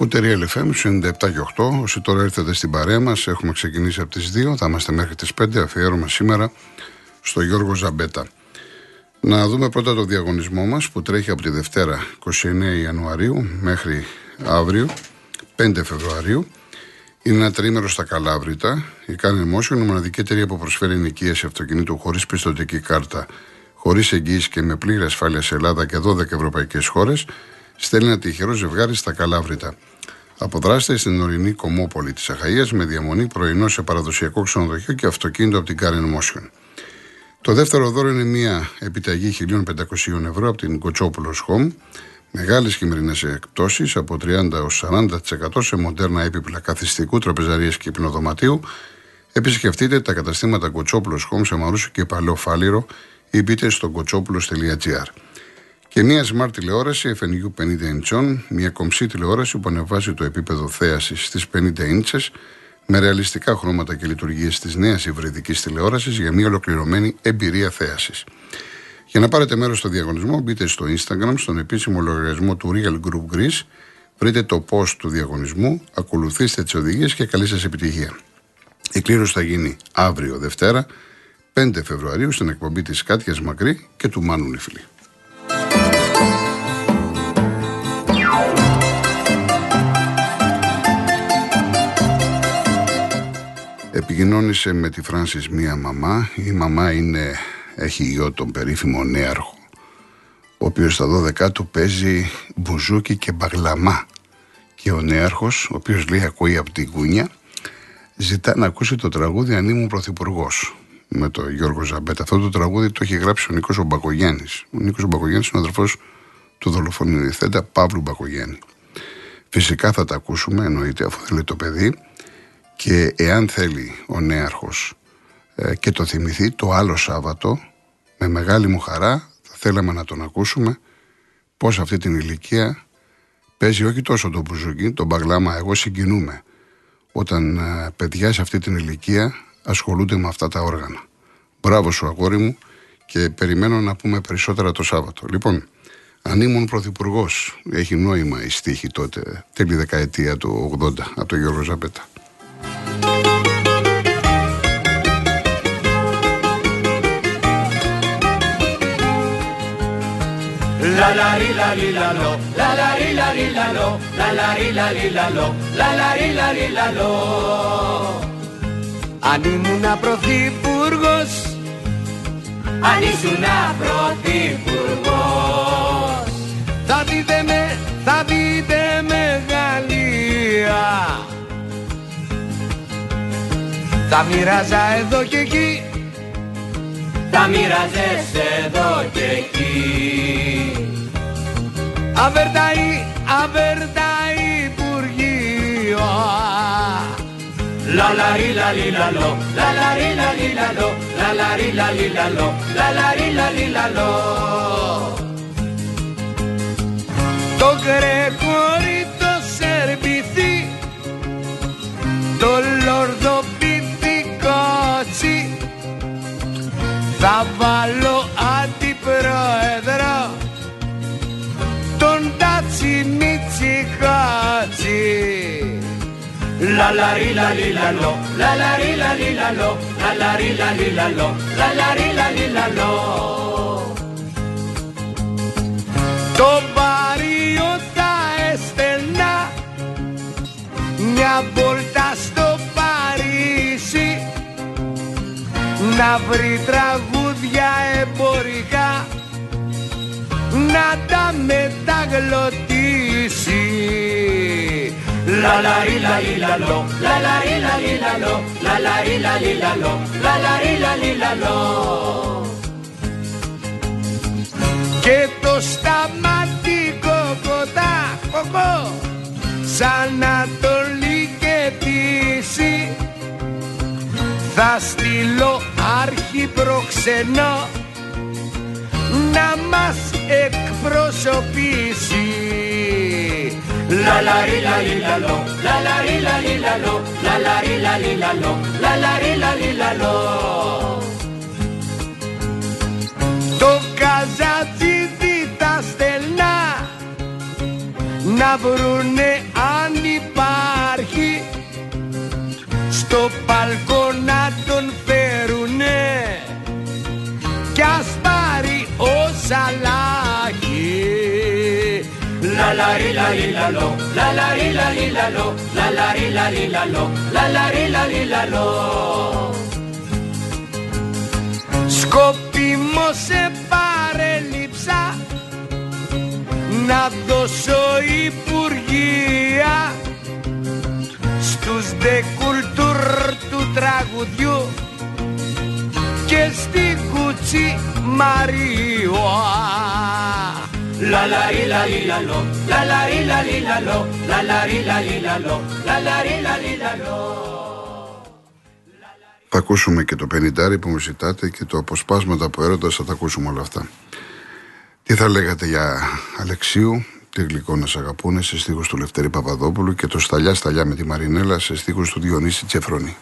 Ακούτε Real FM 97 και 8. Όσοι τώρα ήρθατε στην παρέα μας, έχουμε ξεκινήσει από τις 2. Θα είμαστε μέχρι τις 5. Αφιέρωμα σήμερα στο Γιώργο Ζαμπέτα. Να δούμε πρώτα το διαγωνισμό μας που τρέχει από τη Δευτέρα 29 Ιανουαρίου μέχρι αύριο 5 Φεβρουαρίου. Είναι ένα τρίμερο στα Καλάβρητα. Η Κάνει Motion είναι μοναδική εταιρεία που προσφέρει ενοικίαση αυτοκινήτου χωρίς πιστοτική κάρτα, χωρίς εγγύηση και με πλήρη ασφάλεια σε Ελλάδα και 12 ευρωπαϊκές χώρες στέλνει ένα τυχερό ζευγάρι στα Καλάβρητα. Αποδράστε στην ορεινή Κομόπολη της Αχαία με διαμονή πρωινό σε παραδοσιακό ξενοδοχείο και αυτοκίνητο από την Karen Motion. Το δεύτερο δώρο είναι μια επιταγή 1.500 ευρώ από την Κοτσόπουλος Home. Μεγάλες χειμερινές εκπτώσεις από 30 έω 40% σε μοντέρνα έπιπλα καθιστικού, τραπεζαρία και υπνοδωματίου. Επισκεφτείτε τα καταστήματα Κοτσόπουλος Home σε Μαρούσο και Παλαιό Φάληρο ή μπείτε στο κοτσόπουλο.gr. Και μια smart τηλεόραση FNU 50 inch, μια κομψή τηλεόραση που ανεβάζει το επίπεδο θέασης στις 50 inches με ρεαλιστικά χρώματα και λειτουργίες της νέας υβριδικής τηλεόρασης για μια ολοκληρωμένη εμπειρία θέασης. Για να πάρετε μέρος στο διαγωνισμό, μπείτε στο Instagram, στον επίσημο λογαριασμό του Real Group Greece, βρείτε το post του διαγωνισμού, ακολουθήστε τις οδηγίες και καλή σας επιτυχία. Η κλήρωση θα γίνει αύριο Δευτέρα, 5 Φεβρουαρίου, στην εκπομπή της Κάτιας Μακρύ και του Μάνου Νιφλή. Επικοινώνησε με τη Φράνσις μία μαμά. Η μαμά είναι, έχει γιο τον περίφημο νέαρχο, ο οποίος στα 12 του παίζει μπουζούκι και μπαγλαμά. Και ο νέαρχος, ο οποίος λέει ακούει από την κούνια, ζητά να ακούσει το τραγούδι «Αν ήμουν πρωθυπουργός» με τον Γιώργο Ζαμπέτα. Αυτό το τραγούδι το έχει γράψει ο Νίκος ο Ο Νίκος ο είναι ο αδερφός του δολοφονηριθέντα Παύλου Μπακογιάννη. Φυσικά θα τα ακούσουμε, εννοείται, αφού θέλει το παιδί και εάν θέλει ο νέαρχος ε, και το θυμηθεί το άλλο Σάββατο, με μεγάλη μου χαρά θα θέλαμε να τον ακούσουμε πώς αυτή την ηλικία παίζει όχι τόσο το μπουζούκι, τον παγλάμα, εγώ συγκινούμε όταν ε, παιδιά σε αυτή την ηλικία ασχολούνται με αυτά τα όργανα. Μπράβο σου αγόρι μου και περιμένω να πούμε περισσότερα το Σάββατο. Λοιπόν, αν ήμουν πρωθυπουργός, έχει νόημα η στίχη τότε, τέλη δεκαετία του 80, από τον Γιώργο Ζαπέτα. La la ri la ri la lo, la la ri la ri la lo, la la ri la ri la lo, la la ri la ri la lo. Αν ήμουν πρωθυπουργός, αν ήσουν πρωθυπουργός, θα δείτε με, θα δείτε μεγαλεία. Θα μοιράζα εδώ και εκεί. Τα μοιράζες εδώ και εκεί. Αβερταή, αβερταή Υπουργείο. Λαλαρί λαλί λαλό, λαλαρί λαλί λαλό, λαλαρί λαλί λαλό, λαλαρί λαλί λαλό. Το Λαλαρί λαλί λαλό, λαλαρί λαλί λαλό, λαλαρί λαλί λαλό, λαλαρί λαλί λαλό Το παρίο θα έστελνα μια βόλτα στο Παρίσι να βρει τραγούδια εμπορικά να τα μεταγλωτήσει Λαλαρί λαλί λαλό, λαλαρί λαλί λαλό, λαλαρί λαλί λαλό, λαλαρί λαλί λαλό Και το σταματικό κοτά, κοκό, σαν να το και πίσει θα στείλω άρχι προξενό να μας εκπροσωπήσει La la ri la li la lo, la la ri la li. Το καζατζίδι τα στελνά να βρουνε αν υπάρχει στο παλκό να τον φέρουνε και ας πάρει όσα Λαλαρί λαρί λαλό, λαλαρί λαρί λαλό, λαλαρί λαρί λαλό, λαλαρί λαρί λαλό Σκοπίμω σε παρελείψα να δώσω υπουργεία στους δεκουλτούρ του τραγουδιού και στην κουτσί Μαριουά. Λαλαρί λαλί λαλό, λαλαρί λαλί λαλό, λαλαρί λαλί λαλό, λαλαρί λαλί λαλό. Θα ακούσουμε και το πενιντάρι που μου ζητάτε και το αποσπάσματα από έρωτας θα τα ακούσουμε όλα αυτά. Τι θα λέγατε για Αλεξίου, τι γλυκό να σ' αγαπούνε σε στίχους του Λευτέρη Παπαδόπουλου και το Σταλιά Σταλιά με τη Μαρινέλα σε στίχους του Διονύση Τσεφρόνη.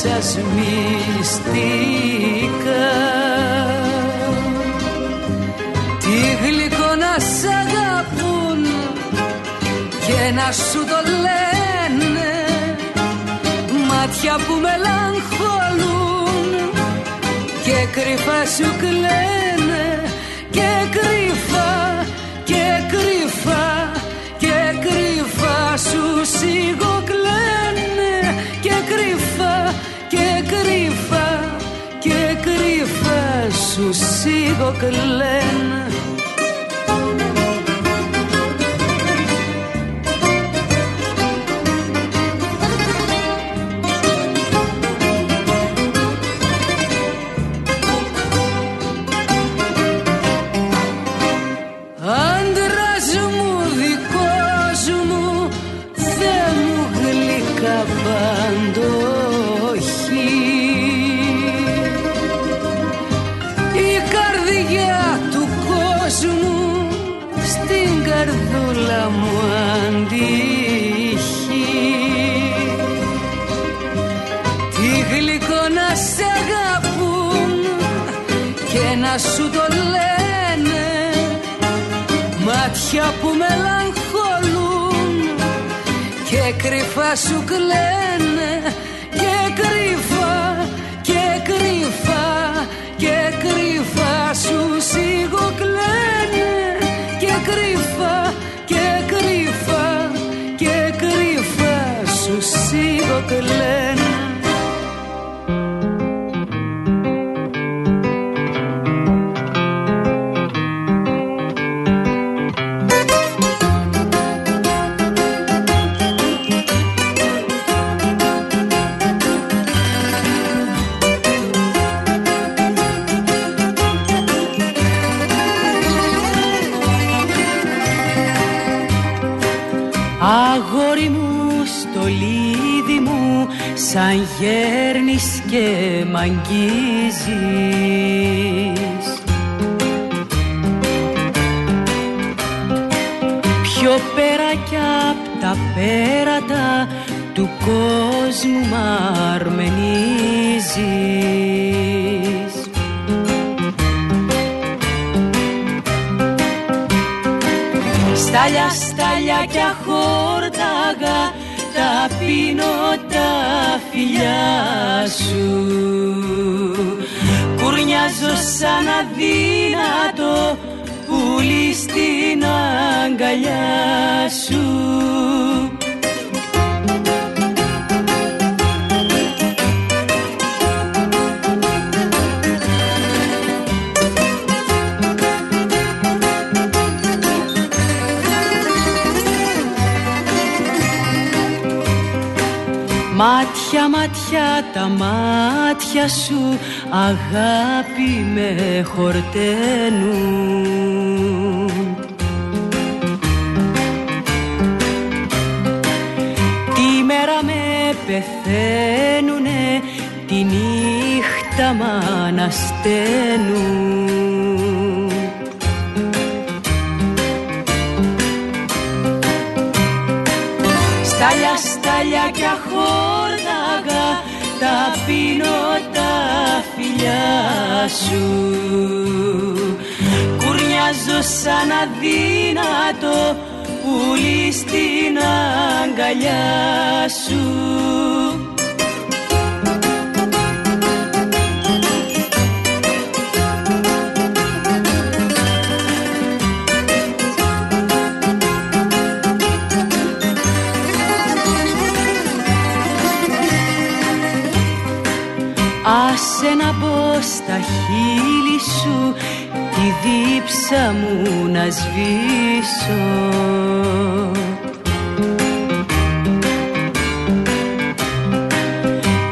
Σας μυστικά. Τι γλυκό να σ' αγαπούν και να σου το λένε Μάτια που μελαγχολούν και κρυφά σου κλαίνε και κρυφά και κρυφά και κρυφά σου σιγοκλαίνε και κρυφά και κρύφα και κρύφα σου σιγοκλαίνε σου το λένε. Μάτια που μελαγχολούν Και κρυφά σου κλαίνε. Και κρυφά και κρυφά αγγίζεις Πιο πέρα κι απ' τα πέρατα του κόσμου μ' αρμενίζεις Στάλια, στάλια κι αχόρταγα τα πίνω τα φιλιά σου. Κουρνιάζω σαν αδύνατο πουλί στην αγκαλιά σου Μάτια, μάτια, τα μάτια σου αγάπη με χορταίνουν. Τη μέρα με πεθαίνουνε, τη νύχτα μ' ανασταίνουν στάλια κι αχόρδαγα τα πίνω τα φιλιά σου. Κουρνιάζω σαν αδύνατο πουλί στην αγκαλιά σου Άσε να μπω στα χείλη σου τη δίψα μου να σβήσω.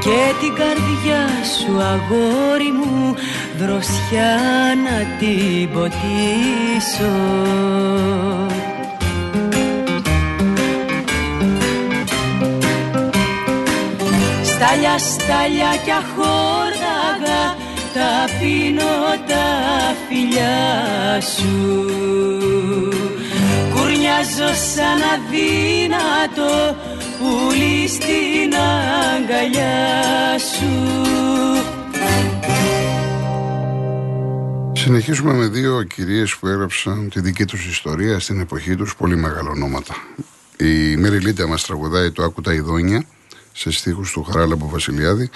Και την καρδιά σου αγόρι μου δροσιά να την ποτίσω. Στάλια, στάλια κι αχόρδαγα τα πίνω τα φιλιά σου. Κουρνιάζω σαν αδύνατο πουλί στην αγκαλιά σου. Συνεχίζουμε με δύο κυρίες που έγραψαν τη δική τους ιστορία στην εποχή τους, πολύ μεγάλα ονόματα. Η Μέρη Λίντα μας τραγουδάει το «Άκου τα ειδόνια» σε στίχους του Χαράλαμπου Βασιλιάδη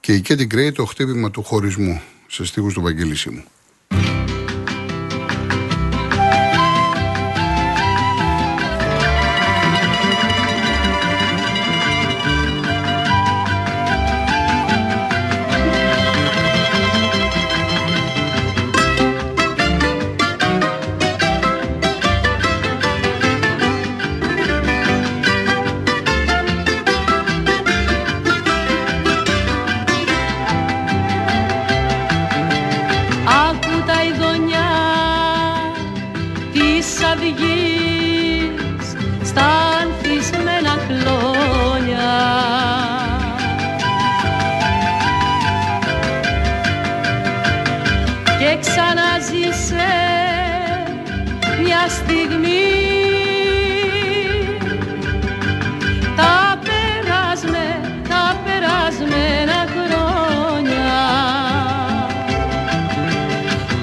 και η Κέντι Γκρέι το χτύπημα του χωρισμού σε στίχους του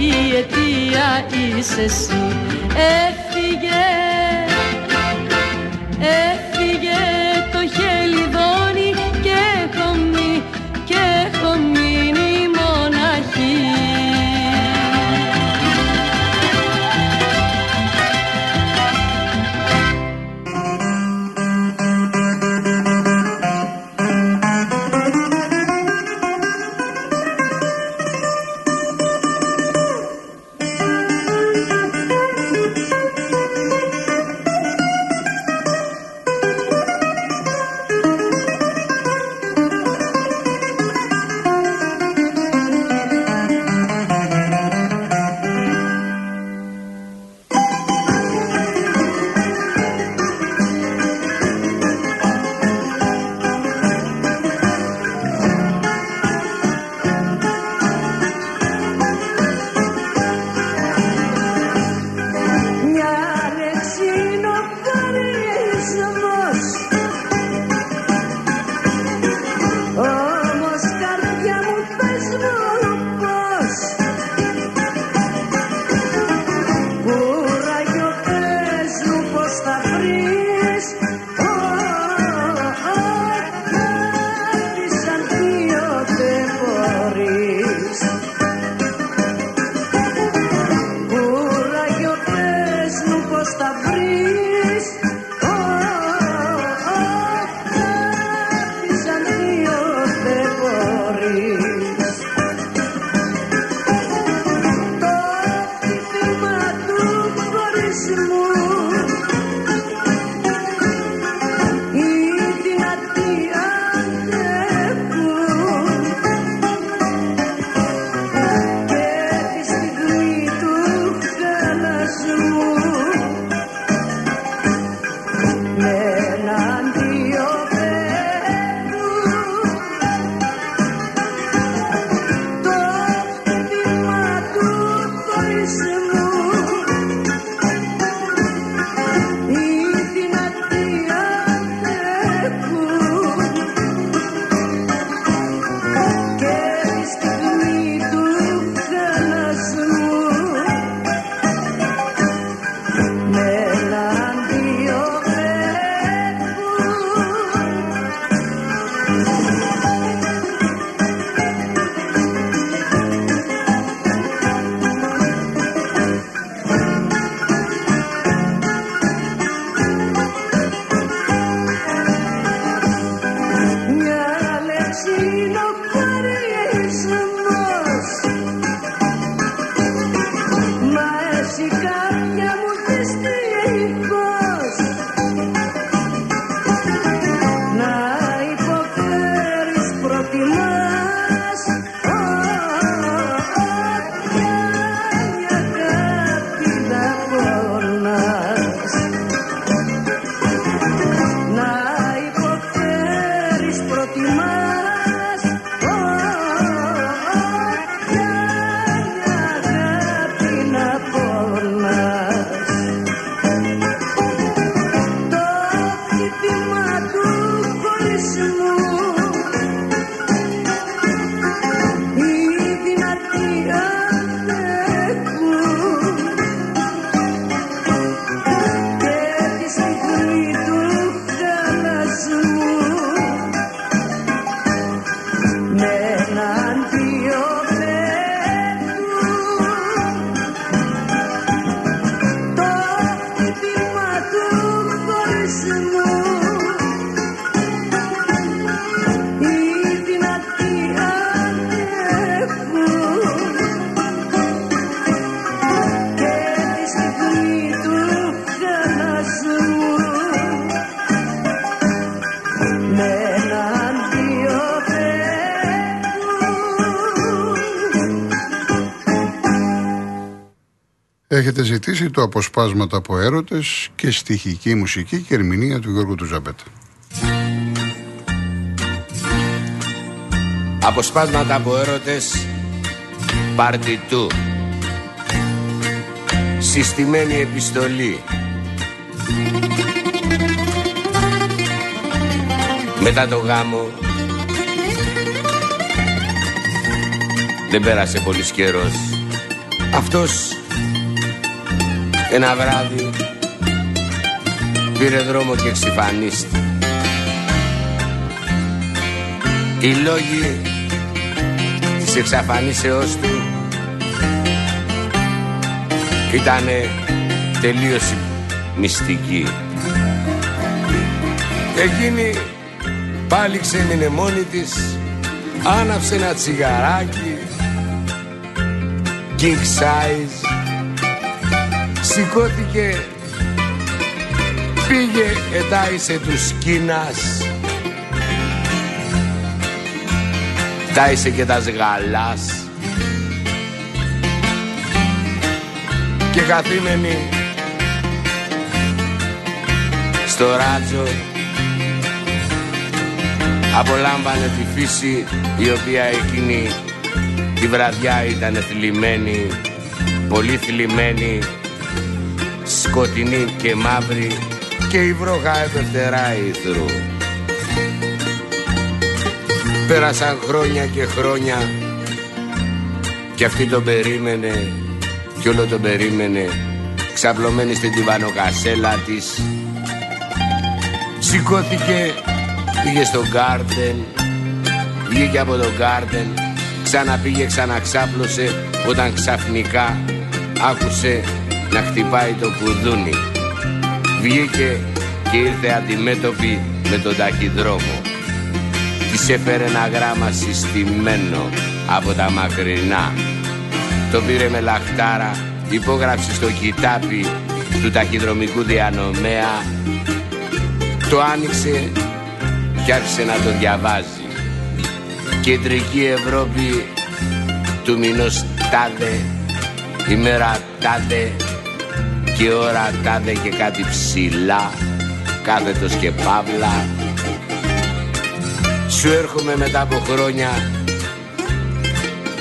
η αιτία είσαι εσύ Enoch. Έχετε ζητήσει το αποσπάσματα από έρωτες και στοιχική μουσική και ερμηνεία του Γιώργου Τουζαμπέτα. Αποσπάσματα από έρωτες Πάρτι του Συστημένη επιστολή Μετά το γάμο Δεν πέρασε πολύ καιρός Αυτός ένα βράδυ πήρε δρόμο και εξυφανίστη. Οι λόγοι της εξαφανίσεώς του ήταν τελείως μυστικοί. Εκείνη πάλι ξέμεινε μόνη της, άναψε ένα τσιγαράκι, king size, Σηκώθηκε Πήγε ετάισε τους Κίνας Τάισε και τα σγαλάς Και καθήμενη Στο ράτσο Απολάμβανε τη φύση η οποία εκείνη τη βραδιά ήταν θλιμμένη, πολύ θλιμμένη σκοτεινή και μαύρη και η βροχά επευτερά ήθρου. Πέρασαν χρόνια και χρόνια και αυτή τον περίμενε κι όλο τον περίμενε ξαπλωμένη στην ντιβανοκασέλα της σηκώθηκε πήγε στο garden βγήκε από το garden ξαναπήγε ξαναξάπλωσε όταν ξαφνικά άκουσε να χτυπάει το κουδούνι. Βγήκε και ήρθε αντιμέτωπη με τον ταχυδρόμο. Της έφερε ένα γράμμα συστημένο από τα μακρινά. Το πήρε με λαχτάρα, υπόγραψε στο κοιτάπι του ταχυδρομικού διανομέα το άνοιξε και άρχισε να το διαβάζει. Κεντρική Ευρώπη του μηνός τάδε, ημέρα τάδε και ώρα τάδε και κάτι ψηλά, κάθετος και παύλα. Σου έρχομαι μετά από χρόνια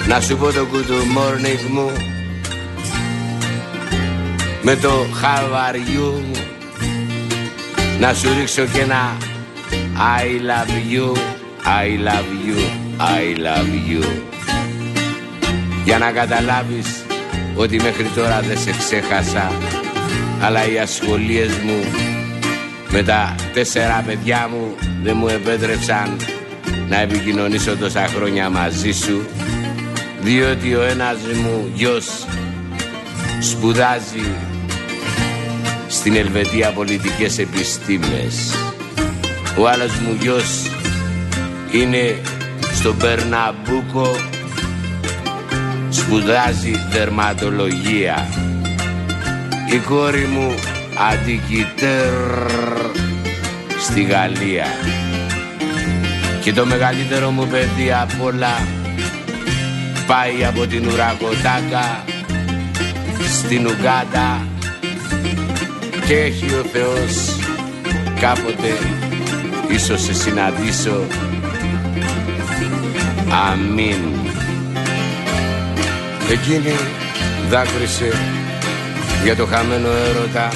να σου πω το good morning μου με το how are you να σου ρίξω και ένα I love you, I love you, I love you. Για να καταλάβεις ότι μέχρι τώρα δεν σε ξέχασα αλλά οι ασχολίες μου με τα τέσσερα παιδιά μου δεν μου επέτρεψαν να επικοινωνήσω τόσα χρόνια μαζί σου διότι ο ένας μου γιος σπουδάζει στην Ελβετία πολιτικές επιστήμες ο άλλος μου γιος είναι στο Περναμπούκο σπουδάζει δερματολογία. Η κόρη μου αντικειτέρ στη Γαλλία. Και το μεγαλύτερο μου παιδί απ' όλα πάει από την Ουρακοτάκα στην Ουγκάντα και έχει ο Θεός κάποτε ίσως σε συναντήσω. Αμήν. Εκείνη δάκρυσε για το χαμένο έρωτα.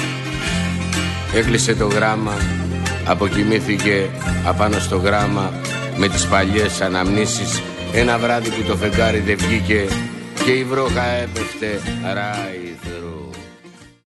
Έκλεισε το γράμμα. Αποκοιμήθηκε απάνω στο γράμμα Με τις παλιές αναμνήσεις. Ένα βράδυ που το φεγγάρι δεν βγήκε Και η βρόχα έπεφτε. Ράι